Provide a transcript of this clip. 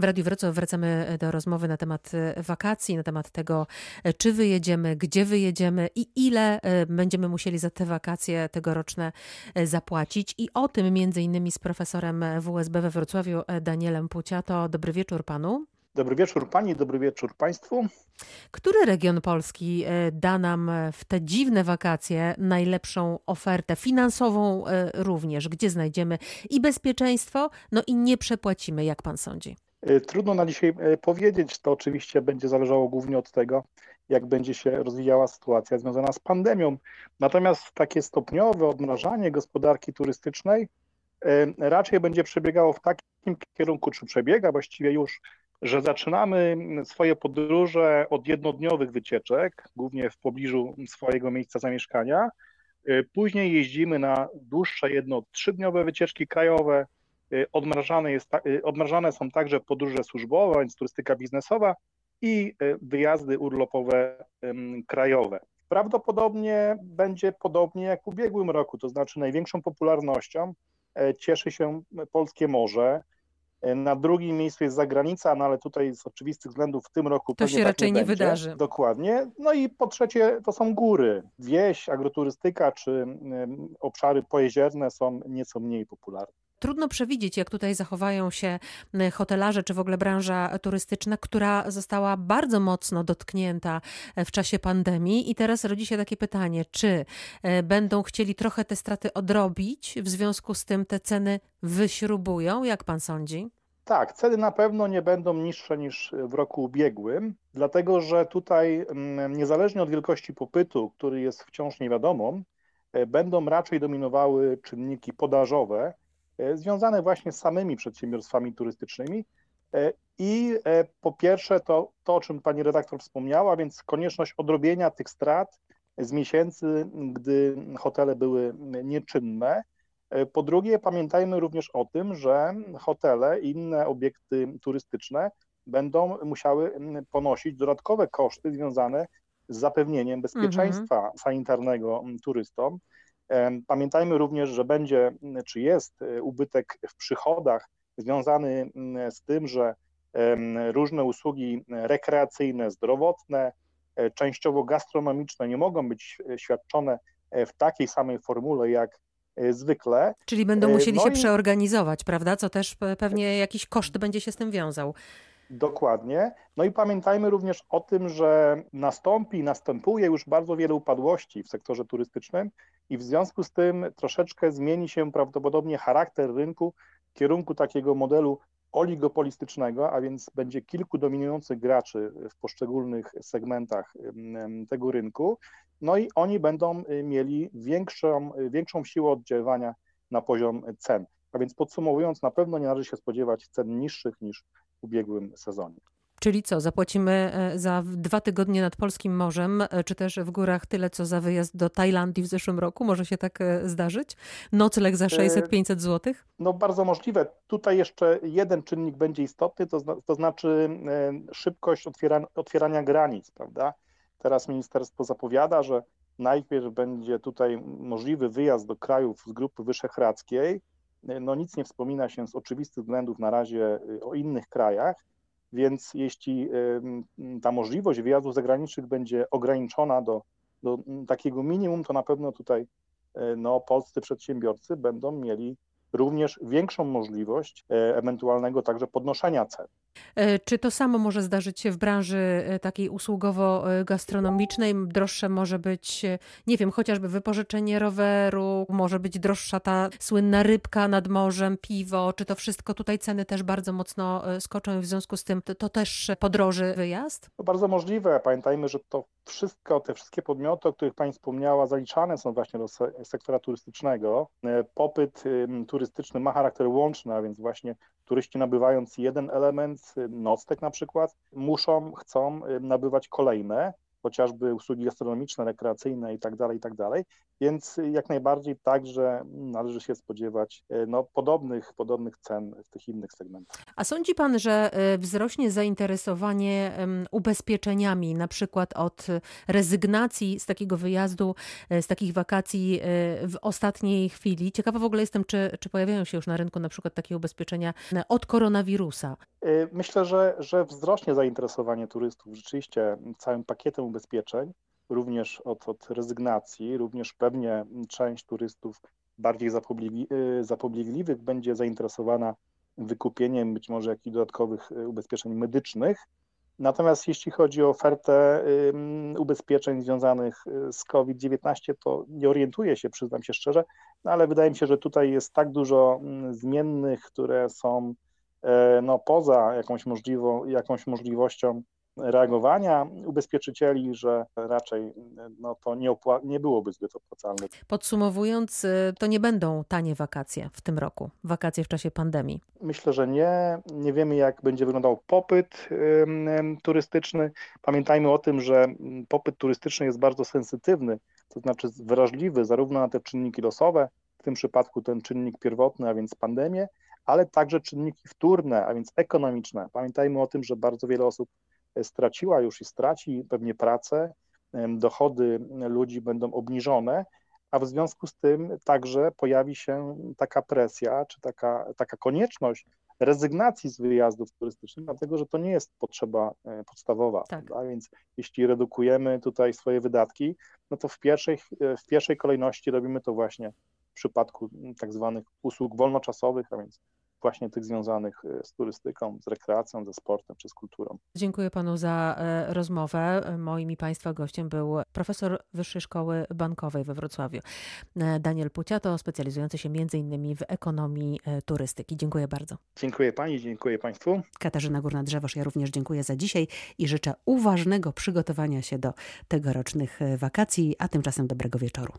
W Radiu Wrocław wracamy do rozmowy na temat e, wakacji, na temat tego, e, czy wyjedziemy, gdzie wyjedziemy i ile e, będziemy musieli za te wakacje tegoroczne zapłacić. I o tym między innymi z profesorem WSB we Wrocławiu Danielem Puciato. Dobry wieczór panu. Dobry wieczór pani, dobry wieczór państwu. Który region Polski da nam w te dziwne wakacje najlepszą ofertę finansową również? Gdzie znajdziemy i bezpieczeństwo, no i nie przepłacimy, jak pan sądzi? Y, trudno na dzisiaj y, powiedzieć, to oczywiście będzie zależało głównie od tego, jak będzie się rozwijała sytuacja związana z pandemią. Natomiast takie stopniowe odmrażanie gospodarki turystycznej y, raczej będzie przebiegało w takim kierunku, czy przebiega właściwie już, że zaczynamy swoje podróże od jednodniowych wycieczek, głównie w pobliżu swojego miejsca zamieszkania. Później jeździmy na dłuższe jedno, trzydniowe wycieczki krajowe, odmrażane, jest, y, odmrażane są także podróże służbowe, więc turystyka biznesowa i y, wyjazdy urlopowe krajowe. Prawdopodobnie będzie podobnie jak w ubiegłym roku, to znaczy największą popularnością e, cieszy się polskie morze. E, na drugim miejscu jest zagranica, no ale tutaj z oczywistych względów w tym roku to się tak raczej nie, nie wydarzy. Dokładnie. No i po trzecie to są góry. Wieś, agroturystyka czy obszary pojezierne są nieco mniej popularne. Trudno przewidzieć, jak tutaj zachowają się hotelarze, czy w ogóle branża turystyczna, która została bardzo mocno dotknięta e, w czasie pandemii. I teraz rodzi się takie pytanie, czy e, będą chcieli trochę te straty odrobić, w związku z tym te ceny wyśrubują, jak pan sądzi? Tak, ceny na pewno nie będą niższe niż w roku ubiegłym, dlatego że tutaj niezależnie od wielkości popytu, który jest wciąż niewiadomą, e, będą raczej dominowały czynniki podażowe, związane właśnie z samymi przedsiębiorstwami turystycznymi. E, I e, po pierwsze to, to, o czym pani redaktor wspomniała, więc konieczność odrobienia tych strat z miesięcy, gdy hotele były nieczynne. Po drugie, pamiętajmy również o tym, że hotele i inne obiekty turystyczne będą musiały ponosić dodatkowe koszty związane z zapewnieniem bezpieczeństwa mhm. sanitarnego turystom. Pamiętajmy również, że będzie, czy jest e, ubytek w przychodach związany z tym, że różne usługi rekreacyjne, zdrowotne, e, częściowo gastronomiczne nie mogą być e, świadczone w takiej samej formule jak zwykle. Czyli będą musieli no się i... przeorganizować, prawda? Co też pewnie jakiś koszt będzie się z tym wiązał. Dokładnie. No i pamiętajmy również o tym, że nastąpi, następuje już bardzo wiele upadłości w sektorze turystycznym i w związku z tym troszeczkę zmieni się prawdopodobnie charakter rynku w kierunku takiego modelu oligopolistycznego, a więc będzie kilku dominujących graczy w poszczególnych segmentach tego rynku, no i oni będą y, mieli większą, większą siłę oddziaływania na poziom cen. A więc podsumowując, na pewno nie należy się spodziewać cen niższych niż ubiegłym sezonie. Czyli co, zapłacimy e, za dwa tygodnie nad Polskim Morzem, e, czy też w górach tyle, co za wyjazd do Tajlandii w zeszłym roku? Może się tak e, zdarzyć? Nocleg za 600-500 zł? No bardzo możliwe. Tutaj jeszcze jeden czynnik będzie istotny, to, to znaczy szybkość otwiera, otwierania granic, prawda? Teraz ministerstwo zapowiada, że najpierw będzie tutaj możliwy wyjazd do krajów z Grupy Wyszehradzkiej, no nic nie wspomina się z oczywistych względów na razie y, o innych krajach, więc jeśli ta możliwość wyjazdów zagranicznych będzie ograniczona do, do takiego minimum, to na pewno tutaj y, no, polscy przedsiębiorcy będą mieli również większą możliwość e, ewentualnego także podnoszenia cen. E, czy to samo może zdarzyć się w branży e, takiej usługowo-gastronomicznej? Droższe może być, nie wiem, chociażby wypożyczenie roweru, może być droższa ta słynna rybka nad morzem, piwo. Czy to wszystko tutaj ceny też bardzo mocno skoczą i w związku z tym to, to też podroży wyjazd? To bardzo możliwe. Pamiętajmy, że to wszystko, te wszystkie podmioty, o których Pani wspomniała, zaliczane są właśnie do sektora turystycznego. Popyt turystyczny ma charakter łączny, a więc właśnie turyści nabywając jeden element, nocleg na przykład, muszą, chcą nabywać kolejne chociażby usługi gastronomiczne, rekreacyjne i tak dalej, i tak. Więc jak najbardziej także należy się spodziewać e, no, podobnych, podobnych cen w tych innych segmentach. A sądzi Pan, że e, wzrośnie zainteresowanie ubezpieczeniami, na przykład od rezygnacji z takiego wyjazdu, e, z takich wakacji w ostatniej chwili? Ciekawa w ogóle jestem, czy, czy pojawiają się już na rynku na przykład takie ubezpieczenia od koronawirusa. Myślę, że, że wzrośnie zainteresowanie turystów rzeczywiście całym pakietem ubezpieczeń, również od, od rezygnacji, również pewnie część turystów bardziej zapobiegliwych będzie zainteresowana wykupieniem być może jakichś dodatkowych ubezpieczeń medycznych, Natomiast jeśli chodzi o ofertę ubezpieczeń związanych y, z COVID-19, to nie orientuję się, przyznam się szczerze, no ale wydaje mi się, że tutaj jest tak dużo mm, zmiennych, które są no, poza jakąś, możliwą, jakąś możliwością reagowania ubezpieczycieli, że raczej no, to nie, nie byłoby zbyt opłacalne. Podsumowując, y, to nie będą tanie wakacje w tym roku, wakacje w czasie pandemii. Myślę, że nie. Nie wiemy, jak będzie wyglądał popyt turystyczny. Pamiętajmy o tym, że popyt turystyczny jest bardzo sensytywny, to znaczy wrażliwy zarówno na te czynniki losowe, w tym przypadku ten czynnik pierwotny, a więc pandemię, ale także czynniki wtórne, a więc ekonomiczne. Pamiętajmy o tym, że bardzo wiele osób straciła już i straci pewnie pracę, dochody ludzi będą obniżone, a w związku z tym także pojawi się taka presja, czy taka, taka konieczność rezygnacji z wyjazdów turystycznych, dlatego że to nie jest potrzeba e, podstawowa. Tak. A więc jeśli redukujemy tutaj swoje wydatki, no to w pierwszej, w pierwszej kolejności robimy to właśnie przypadku tak zwanych usług wolnoczasowych, a więc właśnie tych związanych e, z turystyką, z rekreacją, ze sportem czy z kulturą. Dziękuję panu za e, rozmowę. Moim i państwa gościem był profesor Wyższej Szkoły Bankowej we Wrocławiu, e, Daniel Puciato, specjalizujący się m.in. w ekonomii turystyki. Dziękuję bardzo. Dziękuję pani, dziękuję państwu. Katarzyna Górna-Drzewosz, ja również dziękuję za dzisiaj i życzę uważnego przygotowania się do tegorocznych wakacji, a tymczasem dobrego wieczoru.